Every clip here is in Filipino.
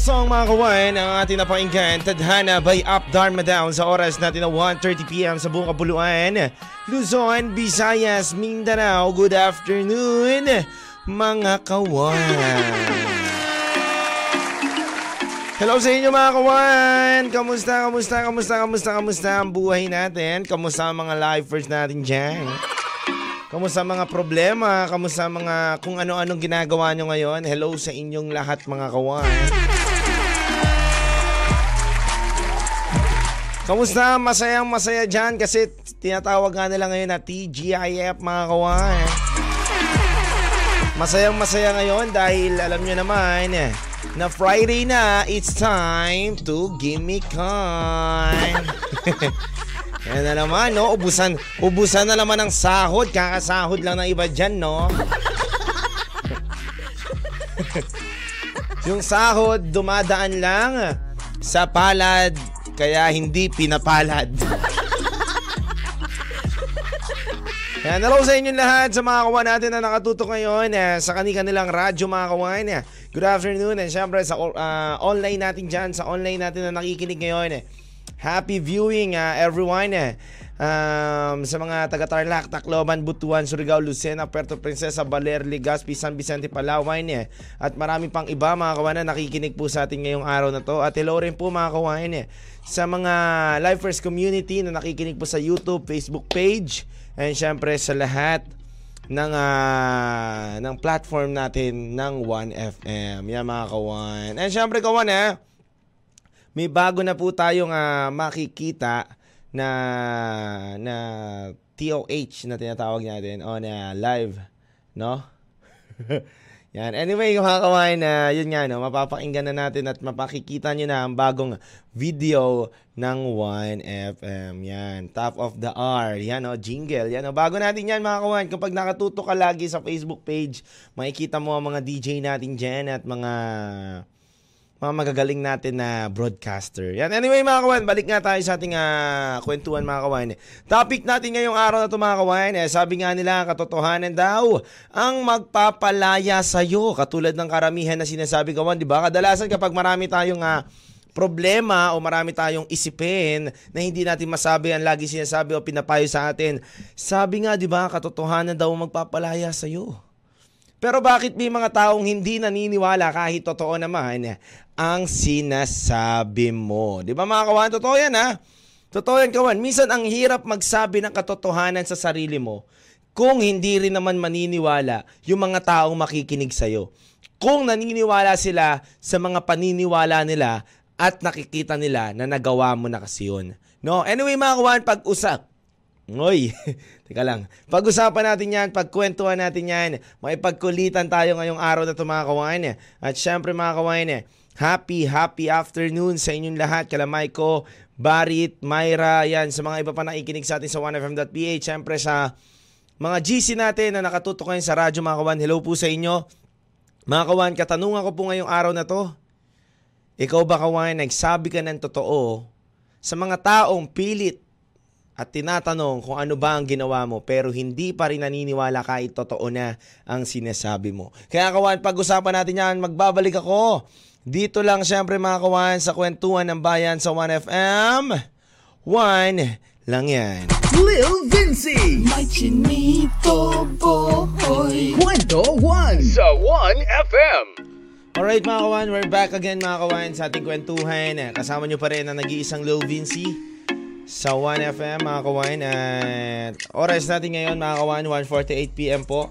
Song mga kawan ang ating napakinggan Tadhana by Up Dharma Down sa oras natin na 1.30pm sa buong kapuluan Luzon, Visayas, Mindanao Good afternoon mga kawan Hello sa inyo mga kawan Kamusta, kamusta, kamusta, kamusta, kamusta ang buhay natin Kamusta ang mga lifers natin dyan Kamusta mga problema? Kamusta mga kung ano-anong ginagawa nyo ngayon? Hello sa inyong lahat mga kawan. Kamusta? Masayang masaya dyan kasi tinatawag nga nila ngayon na TGIF mga kawan. Masayang masaya ngayon dahil alam nyo naman na Friday na, it's time to give me kind. Yan na naman, no? Ubusan, ubusan na naman ng sahod. Kakasahod lang ng iba dyan, no? Yung sahod, dumadaan lang sa palad, kaya hindi pinapalad. Yan, hello sa inyong lahat sa mga kawan natin na nakatutok ngayon eh, sa kanilang radyo mga kawan. Eh. Good afternoon and syempre sa uh, online natin dyan, sa online natin na nakikinig ngayon. Eh. Happy viewing uh, everyone. Eh. Um, sa mga taga Tarlac, Tacloban, Butuan, Surigao, Lucena, Puerto Princesa, Baler, Legazpi, San Vicente, Palawan eh. At marami pang iba mga kawanan nakikinig po sa atin ngayong araw na to. At hello rin po mga kawanan eh. Sa mga Lifers community na nakikinig po sa YouTube, Facebook page. And syempre sa lahat ng uh, ng platform natin ng 1FM. Yan mga kawan. And syempre kawan eh, may bago na po tayong uh, makikita na na TOH na tinatawag natin on uh, live, no? Yan. Anyway, mga kawain, na uh, yun nga, no, mapapakinggan na natin at mapakikita nyo na ang bagong video ng 1FM. Yan. Top of the R. Yan, no, jingle. Yan, no. Bago natin yan, mga kawain, kapag nakatuto ka lagi sa Facebook page, makikita mo ang mga DJ natin dyan at mga mga magagaling natin na broadcaster. Yan. Anyway mga kawan, balik nga tayo sa ating uh, kwentuhan mga kawan. Topic natin ngayong araw na ito mga kawan, eh, sabi nga nila katotohanan daw ang magpapalaya sa iyo. Katulad ng karamihan na sinasabi kawan, di ba? Kadalasan kapag marami tayong uh, problema o marami tayong isipin na hindi natin masabi ang lagi sinasabi o pinapayo sa atin. Sabi nga, di ba, katotohanan daw magpapalaya sa iyo. Pero bakit may mga taong hindi naniniwala kahit totoo naman ang sinasabi mo? Di ba mga kawan? Totoo yan ha? Totoo yan kawan. Minsan ang hirap magsabi ng katotohanan sa sarili mo kung hindi rin naman maniniwala yung mga taong makikinig sa'yo. Kung naniniwala sila sa mga paniniwala nila at nakikita nila na nagawa mo na kasi yun. No? Anyway mga kawan, pag-usap Ngoy, teka lang. Pag-usapan natin yan, pagkwentuhan natin yan. Maipagkulitan tayo ngayong araw na ito mga kawain. At syempre mga kawain, happy, happy afternoon sa inyong lahat. Kala Maiko, Barit, Myra, yan. Sa mga iba pa nakikinig sa atin sa 1FM.ph. Syempre sa mga GC natin na nakatutok ngayon sa radyo mga kawan. Hello po sa inyo. Mga kawan, katanungan ko po ngayong araw na to. Ikaw ba kawan, nagsabi ka ng totoo sa mga taong pilit at tinatanong kung ano ba ang ginawa mo pero hindi pa rin naniniwala kahit totoo na ang sinasabi mo. Kaya kawan, pag-usapan natin yan, magbabalik ako. Dito lang siyempre mga kawan sa kwentuhan ng bayan sa 1FM. 1 lang yan. Lil Vinci! My chinito boy! Kwento 1 sa 1FM! Alright mga kawan, we're back again mga kawan sa ating kwentuhan. Kasama nyo pa rin ang nag-iisang Lil Vinci sa 1FM mga kawain at oras natin ngayon mga kawain 1.48pm po.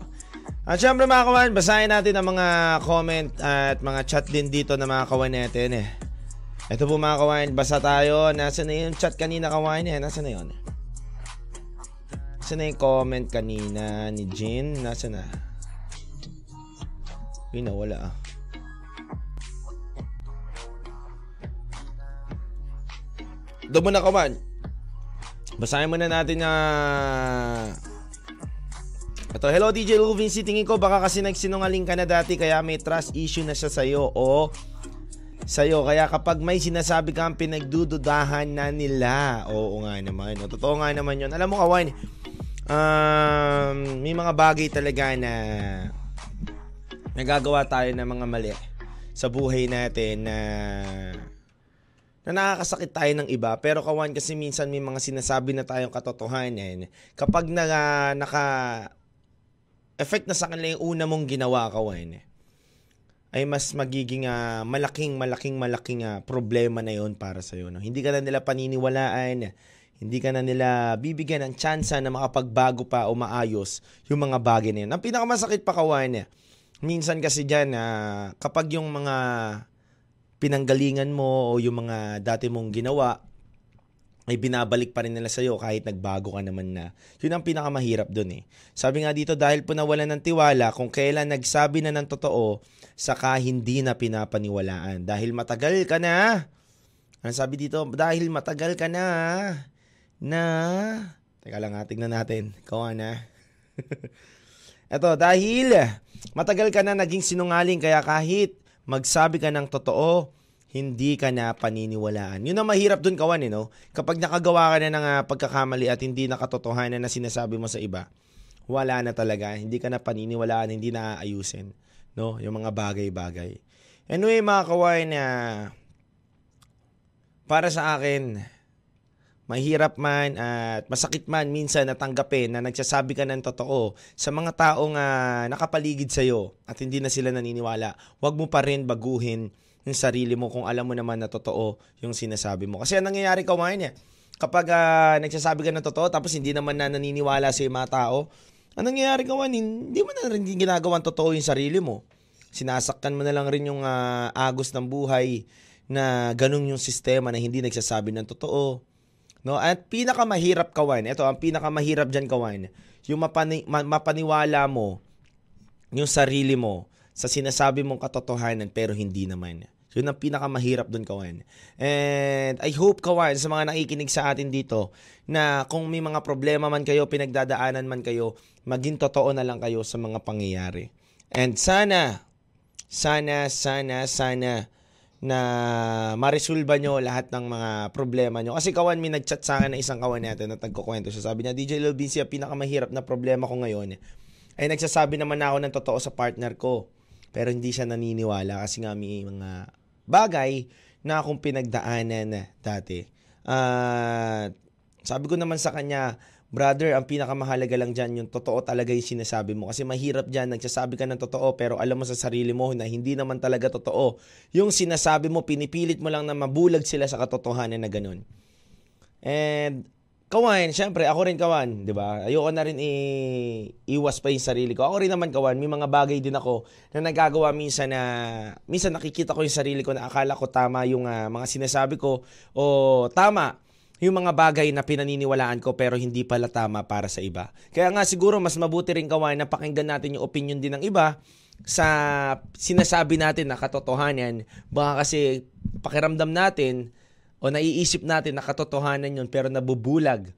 At syempre mga kawain basahin natin ang mga comment at mga chat din dito na mga kawain natin eh. Ito po mga kawain basa tayo. Nasa na yung chat kanina kawain eh? Nasa na yun? Nasa na yung comment kanina ni Jin? Nasa na? Yun na wala ah. Doon mo na kawan Basahin muna natin na Ito, hello DJ Lou Vinci, tingin ko baka kasi nagsinungaling ka na dati kaya may trust issue na siya sa'yo o sa'yo. Kaya kapag may sinasabi kang pinagdududahan na nila, oo nga naman. O, totoo nga naman yun. Alam mo kawan, um, may mga bagay talaga na nagagawa tayo ng mga mali sa buhay natin na na nakakasakit tayo ng iba. Pero kawan kasi minsan may mga sinasabi na tayong katotohanan. Kapag na, naka effect na sa kanila yung una mong ginawa, kawan, ay mas magiging uh, malaking, malaking, malaking uh, problema na yon para sa'yo. No? Hindi ka na nila paniniwalaan, hindi ka na nila bibigyan ng tsansa na makapagbago pa o maayos yung mga bagay na yun. Ang pinakamasakit pa kawan, minsan kasi dyan, uh, kapag yung mga pinanggalingan mo o yung mga dati mong ginawa, ay binabalik pa rin nila sa'yo kahit nagbago ka naman na. Yun ang pinakamahirap dun eh. Sabi nga dito, dahil po nawalan ng tiwala, kung kailan nagsabi na ng totoo, saka hindi na pinapaniwalaan. Dahil matagal ka na. Ang sabi dito, dahil matagal ka na, na, teka lang ha, tignan natin. Kawa na. Ito, dahil matagal ka na naging sinungaling, kaya kahit magsabi ka ng totoo, hindi ka na paniniwalaan. Yun ang mahirap dun kawan, eh, no? Kapag nakagawa ka na ng uh, pagkakamali at hindi nakatotohanan na sinasabi mo sa iba, wala na talaga. Hindi ka na paniniwalaan, hindi na aayusin. No? Yung mga bagay-bagay. Anyway, mga kawan, na uh, para sa akin, mahirap man at masakit man minsan natanggapin na nagsasabi ka ng totoo sa mga taong uh, nakapaligid sa'yo at hindi na sila naniniwala, huwag mo pa rin baguhin yung sarili mo kung alam mo naman na totoo yung sinasabi mo. Kasi ang nangyayari kawain niya, kapag uh, nagsasabi ka ng totoo tapos hindi naman na naniniwala sa mga tao, ang nangyayari kawan, hindi mo na rin ginagawang totoo yung sarili mo. Sinasaktan mo na lang rin yung uh, agos ng buhay na ganun yung sistema na hindi nagsasabi ng totoo. No? At pinakamahirap kawan, ito ang pinakamahirap diyan kawan, yung mapani- ma- mapaniwala mo yung sarili mo sa sinasabi mong katotohanan pero hindi naman. Yun ang pinakamahirap doon, Kawan. And I hope, Kawan, sa mga nakikinig sa atin dito, na kung may mga problema man kayo, pinagdadaanan man kayo, maging totoo na lang kayo sa mga pangyayari. And sana, sana, sana, sana, na maresolba nyo lahat ng mga problema nyo. Kasi kawan, may nagchat sa akin na isang kawan natin na tagkukwento siya. Sabi niya, DJ Lil Vinci, ang pinakamahirap na problema ko ngayon ay nagsasabi naman na ako ng totoo sa partner ko pero hindi siya naniniwala kasi nga may mga bagay na akong pinagdaanan dati. Uh, sabi ko naman sa kanya, brother, ang pinakamahalaga lang dyan, yung totoo talaga yung sinasabi mo. Kasi mahirap dyan, nagsasabi ka ng totoo, pero alam mo sa sarili mo na hindi naman talaga totoo. Yung sinasabi mo, pinipilit mo lang na mabulag sila sa katotohanan na ganun. And Kawan, syempre, ako rin kawan, di ba? Ayoko na rin i- iwas pa yung sarili ko. Ako rin naman kawan, may mga bagay din ako na nagagawa minsan na, minsan nakikita ko yung sarili ko na akala ko tama yung uh, mga sinasabi ko o tama yung mga bagay na pinaniniwalaan ko pero hindi pala tama para sa iba. Kaya nga siguro mas mabuti rin kawan na pakinggan natin yung opinion din ng iba sa sinasabi natin na katotohanan. Baka kasi pakiramdam natin o naiisip natin na katotohanan yun pero nabubulag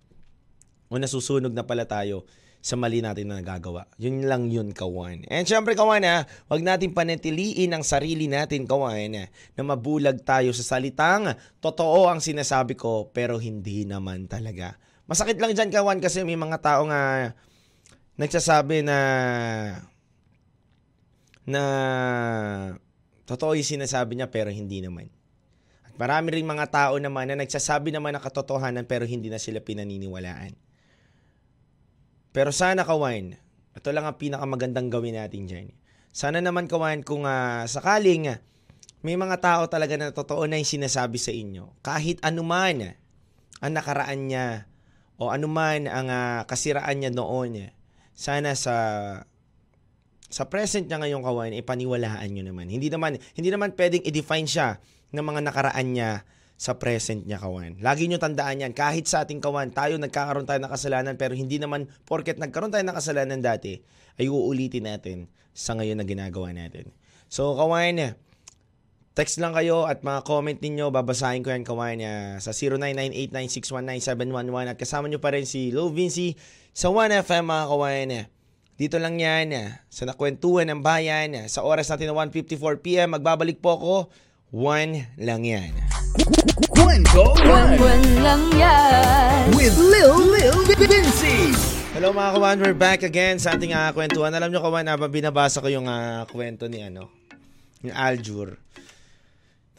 o nasusunog na pala tayo sa mali natin na nagagawa. Yun lang yun, kawan. And syempre, kawan, ha, wag natin panatiliin ang sarili natin, kawan, na mabulag tayo sa salitang totoo ang sinasabi ko, pero hindi naman talaga. Masakit lang dyan, kawan, kasi may mga tao nga nagsasabi na na totoo yung sinasabi niya, pero hindi naman. Marami ring mga tao naman na nagsasabi naman ng katotohanan pero hindi na sila pinaniniwalaan. Pero sana kawan, ito lang ang pinakamagandang gawin natin dyan. Sana naman kawan kung uh, sakaling may mga tao talaga na totoo na yung sinasabi sa inyo. Kahit anuman ang nakaraan niya o anuman ang uh, kasiraan niya noon, sana sa sa present niya ngayong kawan, ipaniwalaan nyo naman. Hindi naman, hindi naman pwedeng i-define siya ng mga nakaraan niya sa present niya, kawan. Lagi nyo tandaan yan. Kahit sa ating kawan, tayo nagkakaroon tayo ng kasalanan, pero hindi naman porket nagkaroon tayo ng kasalanan dati, ay uulitin natin sa ngayon na ginagawa natin. So, kawan, text lang kayo at mga comment ninyo, babasahin ko yan, kawan, sa 099896197111 at kasama nyo pa rin si Low Vinci sa 1FM, mga kawan. Dito lang yan ah, sa nakwentuhan ng bayan ah, sa oras natin na 1.54pm. Magbabalik po ako. One lang yan. Kwento Buwan lang yan. with Lil Lil Vinci. Hello mga kawan, we're back again sa ating uh, kwentuhan. Alam nyo kawan, habang binabasa ko yung uh, kwento ni ano, ni Aljur.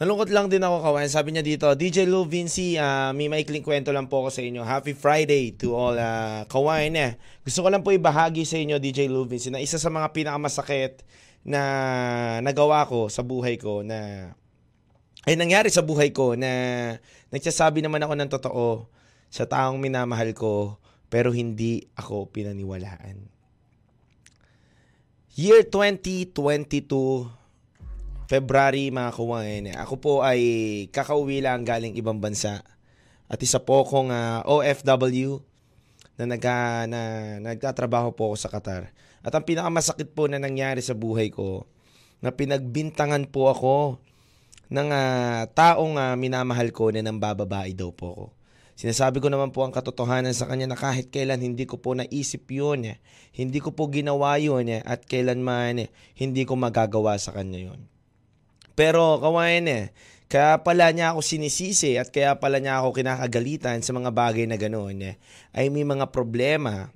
Nalungkot lang din ako kawan. Sabi niya dito, DJ Lou Vinci, uh, may maikling kwento lang po ako sa inyo. Happy Friday to all uh, kawan. Eh. Gusto ko lang po ibahagi sa inyo, DJ Lou Vinci, na isa sa mga pinakamasakit na nagawa ko sa buhay ko na ay nangyari sa buhay ko na nagsasabi naman ako ng totoo sa taong minamahal ko pero hindi ako pinaniwalaan. Year 2022, February mga kawain, ako po ay kakauwi lang galing ibang bansa. At isa po akong uh, OFW na, nag, na nagtatrabaho po ako sa Qatar. At ang pinakamasakit po na nangyari sa buhay ko, na pinagbintangan po ako ng uh, taong uh, minamahal ko na nang bababae daw po ako. Sinasabi ko naman po ang katotohanan sa kanya na kahit kailan hindi ko po naisip yun, eh. hindi ko po ginawa yun, eh. at kailanman eh, hindi ko magagawa sa kanya yun. Pero kawain eh, kaya pala niya ako sinisisi at kaya pala niya ako kinakagalitan sa mga bagay na ganoon eh, ay may mga problema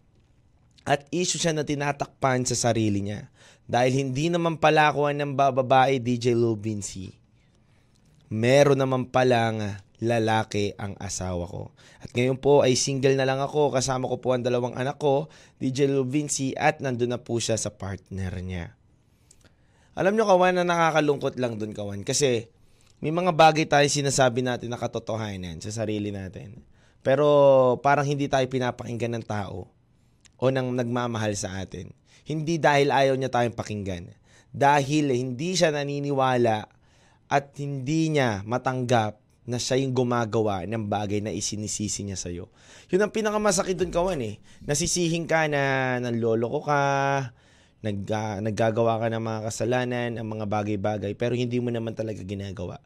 at issue siya na tinatakpan sa sarili niya. Dahil hindi naman pala ako ng bababae DJ Lou Vinci meron naman palang lalaki ang asawa ko. At ngayon po ay single na lang ako. Kasama ko po ang dalawang anak ko, DJ Lou Vinci, at nandun na po siya sa partner niya. Alam nyo kawan na nakakalungkot lang dun kawan. Kasi may mga bagay tayo sinasabi natin na katotohanan sa sarili natin. Pero parang hindi tayo pinapakinggan ng tao o nang nagmamahal sa atin. Hindi dahil ayaw niya tayong pakinggan. Dahil hindi siya naniniwala at hindi niya matanggap na siya yung gumagawa ng bagay na isinisisi niya sa'yo. Yun ang pinakamasakit dun kawan eh. Nasisihin ka na nanloloko ka, nag, uh, naggagawa ka ng mga kasalanan, ang mga bagay-bagay, pero hindi mo naman talaga ginagawa.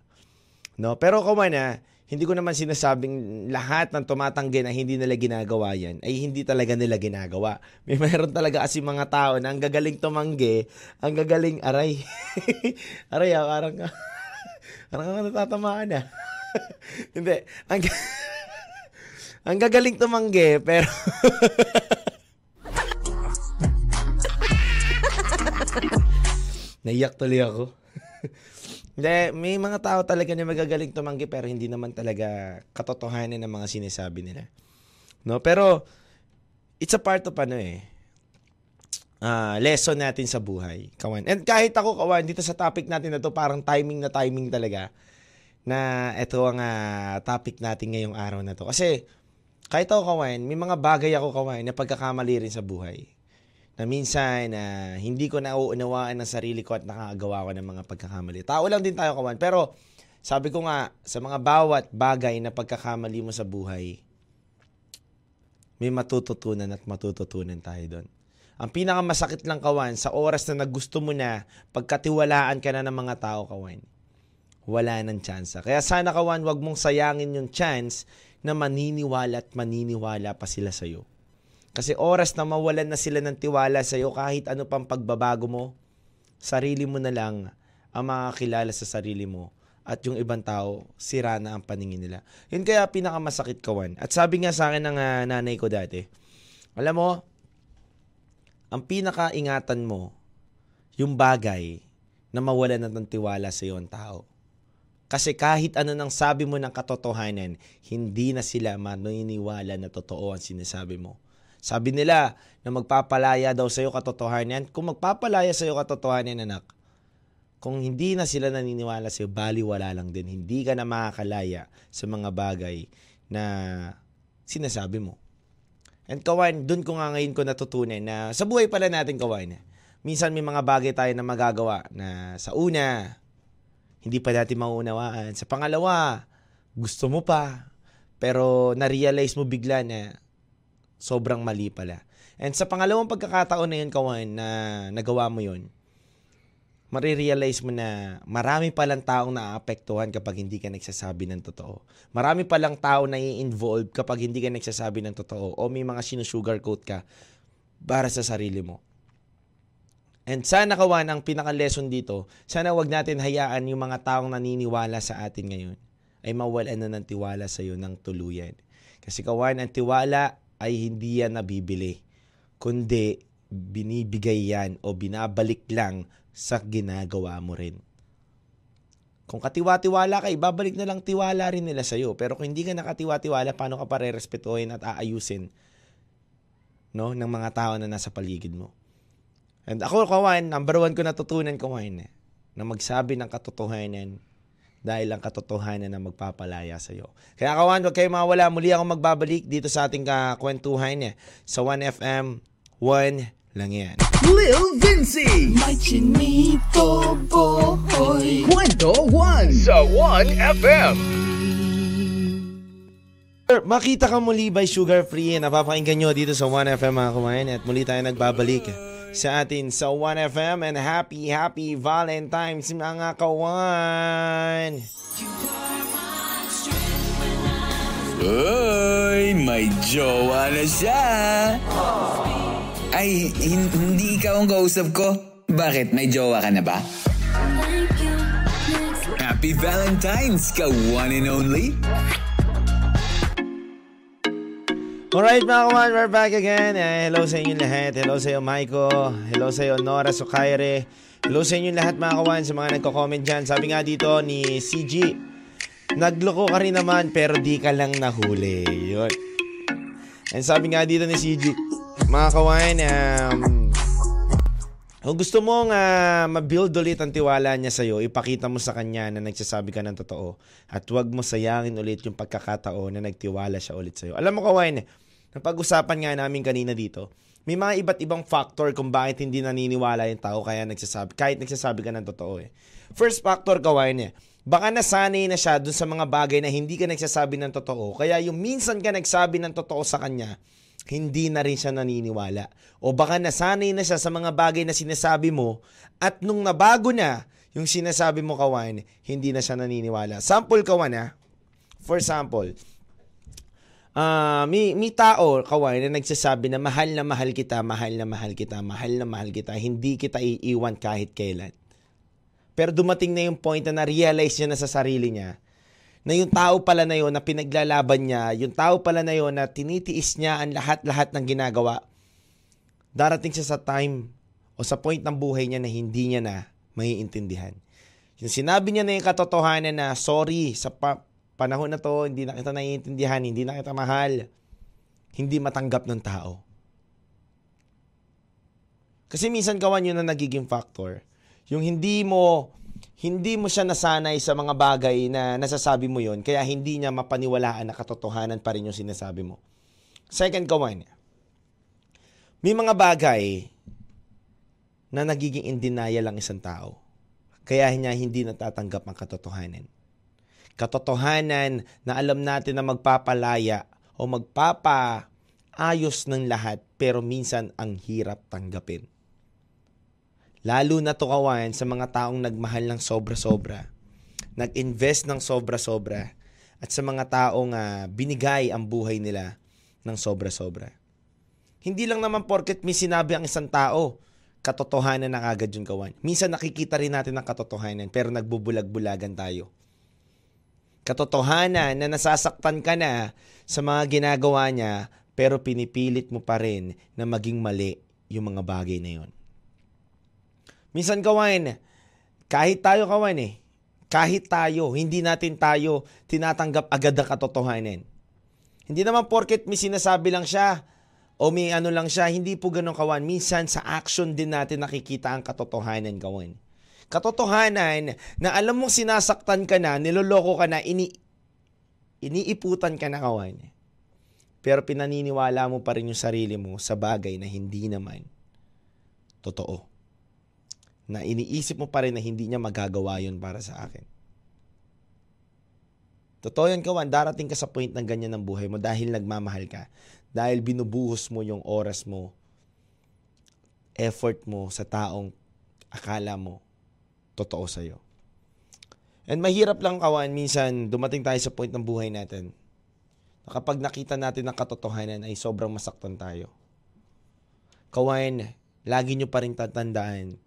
No? Pero kawan ah, hindi ko naman sinasabing lahat ng tumatanggi na hindi nila ginagawa yan, ay hindi talaga nila ginagawa. May mayroon talaga kasi mga tao na ang gagaling tumanggi, ang gagaling aray. aray ah, parang Parang ka natatamaan na. Hindi. Ang, ang gagaling tumanggi, pero... Naiyak tuloy ako. Hindi, may mga tao talaga na magagaling tumanggi pero hindi naman talaga katotohanan ng mga sinasabi nila. No, pero it's a part of ano eh. Uh, lesson natin sa buhay, kawan. And kahit ako, kawan, dito sa topic natin na to, parang timing na timing talaga na ito ang uh, topic natin ngayong araw na to. Kasi kahit ako kawain, may mga bagay ako kawain na pagkakamali rin sa buhay. Na minsan na uh, hindi ko nauunawaan ng sarili ko at nakagawa ko ng mga pagkakamali. Tao lang din tayo kawan. Pero sabi ko nga, sa mga bawat bagay na pagkakamali mo sa buhay, may matututunan at matututunan tayo doon. Ang pinakamasakit lang kawan, sa oras na nagusto mo na, pagkatiwalaan ka na ng mga tao kawan, wala ng chance. Kaya sana kawan, wag mong sayangin yung chance na maniniwala at maniniwala pa sila sa'yo. Kasi oras na mawalan na sila ng tiwala sa'yo, kahit ano pang pagbabago mo, sarili mo na lang ang makakilala sa sarili mo. At yung ibang tao, sira na ang paningin nila. Yun kaya pinakamasakit kawan. At sabi nga sa akin ng uh, nanay ko dati, alam mo, ang pinakaingatan mo, yung bagay na mawalan na ng tiwala sa iyo tao. Kasi kahit ano nang sabi mo ng katotohanan, hindi na sila maniniwala na totoo ang sinasabi mo. Sabi nila na magpapalaya daw sa iyo katotohanan. Kung magpapalaya sa iyo katotohanan, anak, kung hindi na sila naniniwala sa iyo, bali wala lang din. Hindi ka na makakalaya sa mga bagay na sinasabi mo. And kawan, dun ko nga ngayon ko natutunan na sa buhay pala natin kawan, minsan may mga bagay tayo na magagawa na sa una, hindi pa natin maunawaan. Sa pangalawa, gusto mo pa, pero na-realize mo bigla na sobrang mali pala. And sa pangalawang pagkakataon na yun, Kawan, na nagawa mo yun, marirealize mo na marami palang taong naapektuhan kapag hindi ka nagsasabi ng totoo. Marami palang tao na i-involve kapag hindi ka nagsasabi ng totoo o may mga sinusugarcoat ka para sa sarili mo. And sana kawan, ang pinaka-lesson dito, sana wag natin hayaan yung mga taong naniniwala sa atin ngayon ay mawalan na ng tiwala sa iyo ng tuluyan. Kasi kawan, ang tiwala ay hindi yan nabibili, kundi binibigay yan o binabalik lang sa ginagawa mo rin. Kung katiwa-tiwala ka, ibabalik na lang tiwala rin nila sa'yo. Pero kung hindi ka nakatiwa-tiwala, paano ka pa re-respetuhin at aayusin no, ng mga tao na nasa paligid mo? And ako, kawan, number one ko natutunan, kawan, na magsabi ng katotohanan dahil ang katotohanan na magpapalaya sa iyo. Kaya kawan, huwag kayo mawala. Muli ako magbabalik dito sa ating uh, kwentuhan eh, sa 1FM 1 lang yan. Lil Vinci. May chinito boy. Kwento 1 sa 1FM. Makita ka muli by Sugar Free. Napapakinggan nyo dito sa 1FM mga kumain. At muli tayo nagbabalik sa atin sa 1FM. And happy, happy Valentine's mga kawan. Uy, may jowa na siya. Ay, hin- hindi ikaw ang kausap ko. Bakit? May jowa ka na ba? Happy Valentine's ka one and only. Alright mga kawan, we're back again. Eh, hello sa inyo lahat. Hello sa iyo Maiko. Hello sa iyo Nora Sukaire. Hello sa inyo lahat mga kawan sa mga nagko-comment dyan. Sabi nga dito ni CG, nagloko ka rin naman pero di ka lang nahuli. Yun. And sabi nga dito ni CG, mga kawan, um, kung gusto mong uh, mabuild ulit ang tiwala niya sa'yo, ipakita mo sa kanya na nagsasabi ka ng totoo. At huwag mo sayangin ulit yung pagkakataon na nagtiwala siya ulit sa'yo. Alam mo kawan, napag-usapan nga namin kanina dito, may mga iba't ibang factor kung bakit hindi naniniwala yung tao kaya nagsasabi, kahit nagsasabi ka ng totoo eh. First factor kawan eh, baka nasanay na siya dun sa mga bagay na hindi ka nagsasabi ng totoo. Kaya yung minsan ka nagsabi ng totoo sa kanya, hindi na rin siya naniniwala. O baka nasanay na siya sa mga bagay na sinasabi mo at nung nabago na yung sinasabi mo kawan, hindi na siya naniniwala. Sample kawan ha. For example, ah may, may tao kawan na nagsasabi na mahal na mahal kita, mahal na mahal kita, mahal na mahal kita, hindi kita iiwan kahit kailan. Pero dumating na yung point na na-realize niya na sa sarili niya na yung tao pala na yun na pinaglalaban niya, yung tao pala na yun na tinitiis niya ang lahat-lahat ng ginagawa, darating siya sa time o sa point ng buhay niya na hindi niya na maiintindihan. Yung sinabi niya na yung katotohanan na, sorry, sa pa- panahon na to, hindi na kita naiintindihan, hindi na kita mahal, hindi matanggap ng tao. Kasi minsan kawan yun na nagiging factor. Yung hindi mo hindi mo siya nasanay sa mga bagay na nasasabi mo yon kaya hindi niya mapaniwalaan na katotohanan pa rin yung sinasabi mo. Second kawan, may mga bagay na nagiging in denial lang isang tao. Kaya niya hindi natatanggap ang katotohanan. Katotohanan na alam natin na magpapalaya o magpapaayos ng lahat pero minsan ang hirap tanggapin. Lalo na to kawan sa mga taong nagmahal ng sobra-sobra. Nag-invest ng sobra-sobra. At sa mga taong uh, binigay ang buhay nila ng sobra-sobra. Hindi lang naman porket may sinabi ang isang tao, katotohanan na agad yung kawan. Minsan nakikita rin natin ang katotohanan pero nagbubulag-bulagan tayo. Katotohanan na nasasaktan ka na sa mga ginagawa niya pero pinipilit mo pa rin na maging mali yung mga bagay na yon. Minsan kawan, kahit tayo kawan eh, kahit tayo, hindi natin tayo tinatanggap agad ang katotohanan. Hindi naman porket may sinasabi lang siya o may ano lang siya, hindi po ganun kawan. Minsan sa action din natin nakikita ang katotohanan kawan. Katotohanan na alam mong sinasaktan ka na, niloloko ka na, ini iniiputan ka na kawan. Pero pinaniniwala mo pa rin yung sarili mo sa bagay na hindi naman totoo na iniisip mo pa rin na hindi niya magagawa yun para sa akin. Totoo yan, Kawan. Darating ka sa point ng ganyan ng buhay mo dahil nagmamahal ka. Dahil binubuhos mo yung oras mo, effort mo sa taong akala mo totoo sa'yo. And mahirap lang, Kawan, minsan dumating tayo sa point ng buhay natin na kapag nakita natin ang katotohanan ay sobrang masaktan tayo. Kawan, lagi nyo pa rin tatandaan,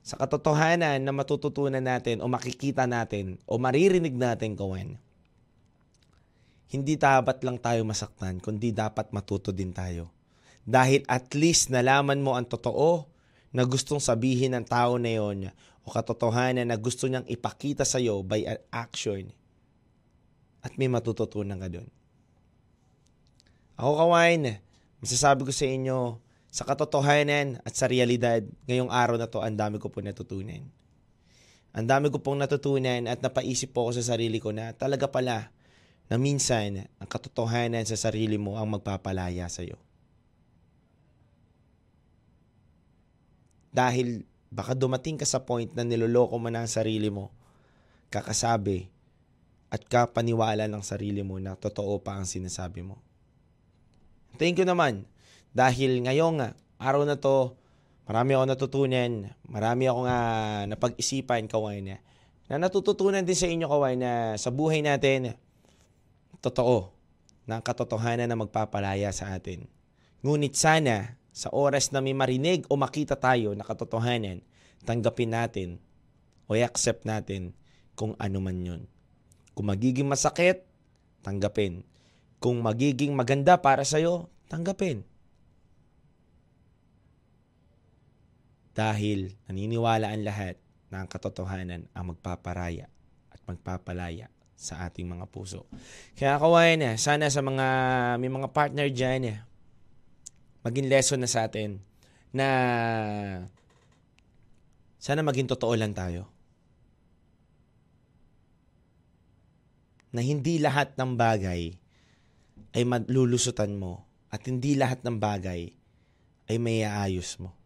sa katotohanan na matututunan natin o makikita natin o maririnig natin, kawan, hindi dapat lang tayo masaktan, kundi dapat matuto din tayo. Dahil at least nalaman mo ang totoo na gustong sabihin ng tao na yon o katotohanan na gusto niyang ipakita sa iyo by an action at may matututunan ka doon. Ako kawain, masasabi ko sa inyo, sa katotohanan at sa realidad, ngayong araw na to, ang dami ko po natutunan. Ang dami ko pong natutunan at napaisip po ako sa sarili ko na talaga pala na minsan ang katotohanan sa sarili mo ang magpapalaya sa iyo. Dahil baka dumating ka sa point na niloloko mo na ang sarili mo, kakasabi at kapaniwala ng sarili mo na totoo pa ang sinasabi mo. Thank you naman dahil ngayong nga, araw na to, marami ako natutunan, marami akong uh, napag-isipan kaway na, na natututunan din sa inyo kaway na sa buhay natin, totoo, ang katotohanan na magpapalaya sa atin. Ngunit sana, sa oras na may marinig o makita tayo na katotohanan, tanggapin natin o i-accept natin kung ano man yun. Kung magiging masakit, tanggapin. Kung magiging maganda para sa'yo, tanggapin. Dahil naniniwala ang lahat na ang katotohanan ang magpaparaya at magpapalaya sa ating mga puso. Kaya kawain sana sa mga may mga partner dyan, maging lesson na sa atin na sana maging totoo lang tayo. Na hindi lahat ng bagay ay malulusutan mo at hindi lahat ng bagay ay may aayos mo.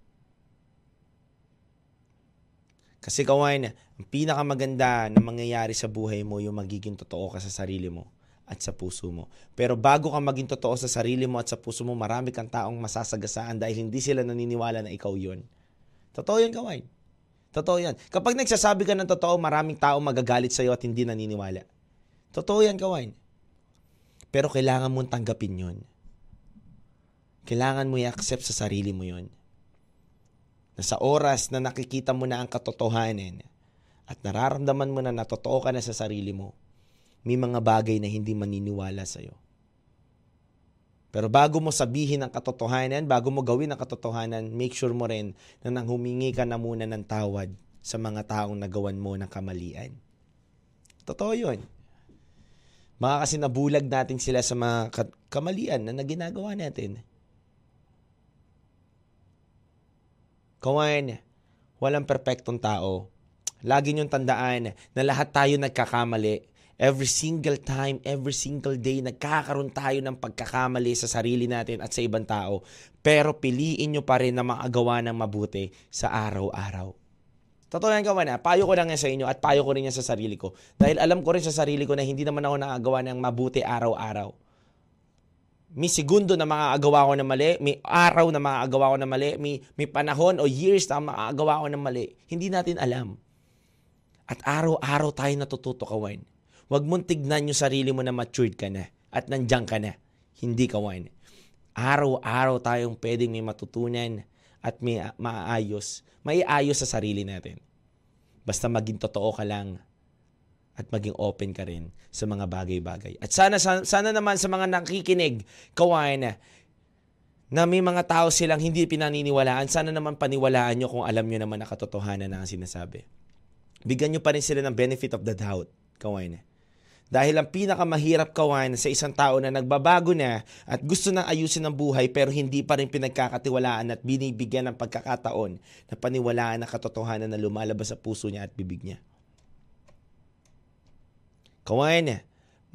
Kasi kawain, ang pinakamaganda na mangyayari sa buhay mo yung magiging totoo ka sa sarili mo at sa puso mo. Pero bago ka maging totoo sa sarili mo at sa puso mo, marami kang taong masasagasaan dahil hindi sila naniniwala na ikaw yun. Totoo yan, kawain. Totoo yan. Kapag nagsasabi ka ng totoo, maraming tao magagalit sa'yo at hindi naniniwala. Totoo yan, kawain. Pero kailangan mong tanggapin yun. Kailangan mo i-accept sa sarili mo yun. Na sa oras na nakikita mo na ang katotohanan at nararamdaman mo na natotoo ka na sa sarili mo, may mga bagay na hindi maniniwala sa'yo. Pero bago mo sabihin ang katotohanan, bago mo gawin ang katotohanan, make sure mo rin na nang humingi ka na muna ng tawad sa mga taong nagawan mo ng kamalian. Totoo yun. Mga kasi nabulag natin sila sa mga kamalian na naginagawa natin. Kawan, walang perpektong tao. Lagi niyong tandaan na lahat tayo nagkakamali Every single time, every single day, nagkakaroon tayo ng pagkakamali sa sarili natin at sa ibang tao. Pero piliin nyo pa rin na makagawa ng mabuti sa araw-araw. Totoo yan kawan ha. Payo ko lang yan sa inyo at payo ko rin yan sa sarili ko. Dahil alam ko rin sa sarili ko na hindi naman ako nakagawa ng mabuti araw-araw. May segundo na makakagawa ko ng mali, may araw na makakagawa ko ng mali, may, may panahon o years na makakagawa ko ng mali. Hindi natin alam. At araw-araw tayo natututo kawan. Huwag mong tignan yung sarili mo na matured ka na at nandiyan ka na. Hindi ka wine. Araw-araw tayong pwedeng may matutunan at may maayos, may ayos sa sarili natin. Basta maging totoo ka lang at maging open ka rin sa mga bagay-bagay. At sana, sana, sana naman sa mga nakikinig, kawain na, na may mga tao silang hindi pinaniniwalaan, sana naman paniwalaan nyo kung alam nyo naman na katotohanan na ang sinasabi. Bigyan nyo pa rin sila ng benefit of the doubt, kawain na. Dahil ang pinakamahirap kawan sa isang tao na nagbabago na at gusto nang ayusin ang buhay pero hindi pa rin pinagkakatiwalaan at binibigyan ng pagkakataon na paniwalaan ang katotohanan na lumalabas sa puso niya at bibig niya. Kawan,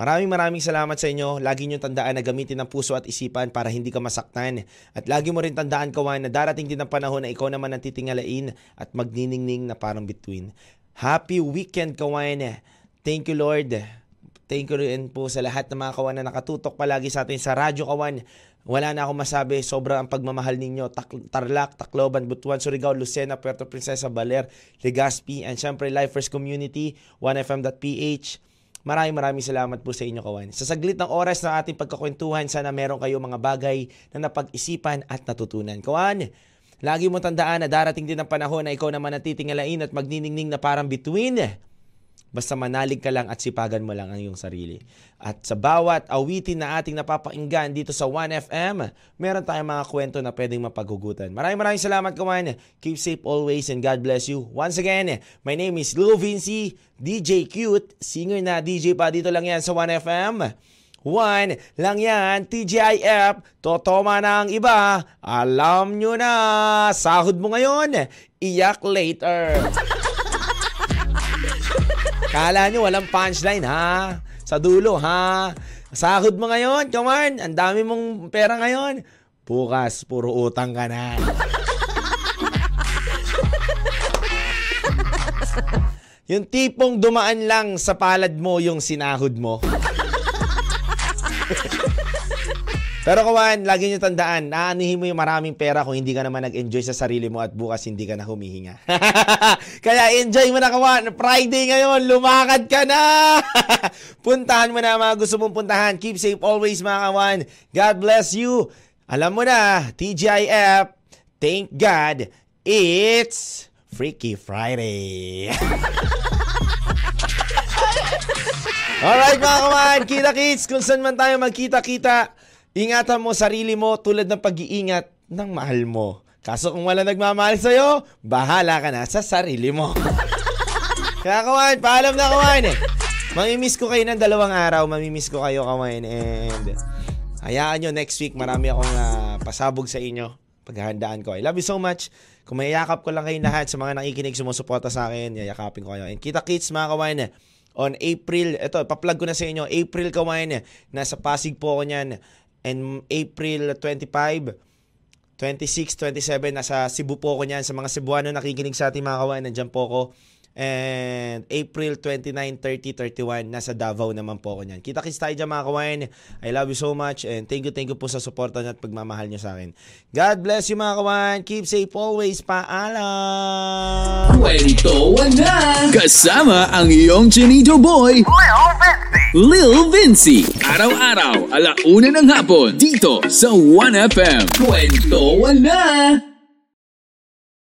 maraming maraming salamat sa inyo. Lagi niyo tandaan na gamitin ang puso at isipan para hindi ka masaktan. At lagi mo rin tandaan, kawan, na darating din ang panahon na ikaw naman ang titingalain at magniningning na parang between. Happy weekend, kawan. Thank you, Lord. Thank you rin po sa lahat ng mga kawan na nakatutok palagi sa atin sa Radyo Kawan. Wala na akong masabi, sobra ang pagmamahal ninyo. Tak- Tarlac, Tacloban, Butuan, Surigao, Lucena, Puerto Princesa, Baler, Legazpi, and syempre Lifers Community, 1FM.ph. Maraming maraming salamat po sa inyo kawan. Sa saglit ng oras ng ating pagkakwentuhan, sana meron kayo mga bagay na napag-isipan at natutunan. Kawan, Lagi mo tandaan na darating din ang panahon na ikaw naman natitingalain at magniningning na parang between. Basta manalig ka lang at sipagan mo lang ang iyong sarili. At sa bawat awitin na ating napapakinggan dito sa 1FM, meron tayong mga kwento na pwedeng mapaghugutan. Maraming maraming salamat kawan. Keep safe always and God bless you. Once again, my name is Lou Vinci, DJ Cute, singer na DJ pa dito lang yan sa 1FM. One lang yan, TGIF, totoma na ang iba. Alam nyo na, sahod mo ngayon, iyak later. Kala nyo walang punchline ha? Sa dulo ha? Sahod mo ngayon, come on, ang dami mong pera ngayon. Bukas, puro utang ka na. yung tipong dumaan lang sa palad mo yung sinahod mo. Pero kawan, lagi nyo tandaan, naanihin mo yung maraming pera kung hindi ka naman nag-enjoy sa sarili mo at bukas hindi ka na humihinga. Kaya enjoy mo na kawan. Friday ngayon, lumakad ka na! puntahan mo na mga gusto mong puntahan. Keep safe always mga kawan. God bless you. Alam mo na, TGIF, thank God, it's Freaky Friday. Alright mga kawan, kita kids, kung saan man tayo magkita-kita, ingatan mo sarili mo tulad ng pag-iingat ng mahal mo. Kaso kung wala nagmamahal sa'yo, bahala ka na sa sarili mo. Kaya kawan, paalam na kawan eh. Mamimiss ko kayo ng dalawang araw, mamimiss ko kayo kawan and hayaan nyo next week marami akong uh, pasabog sa inyo paghahandaan ko. I love you so much. Kung mayayakap ko lang kayo lahat sa mga nakikinig, sumusuporta sa akin, yayakapin ko kayo. And kita kids mga kawan on April, ito, paplug ko na sa inyo, April kawain, nasa Pasig po ako niyan, and April 25, 26, 27, nasa Cebu po ako niyan, sa mga Cebuano nakikinig sa ating mga kawain, nandiyan po ako, And April 29, 30, 31, nasa Davao naman po ako niyan. Kita-kits tayo dyan mga kawain. I love you so much and thank you, thank you po sa suporta niyo at pagmamahal niyo sa akin. God bless you mga kawain. Keep safe always. Paalam! Kwento na! Kasama ang iyong Chinito Boy, Lil Vinci. Araw-araw, alauna ng hapon, dito sa 1FM. Kwento na!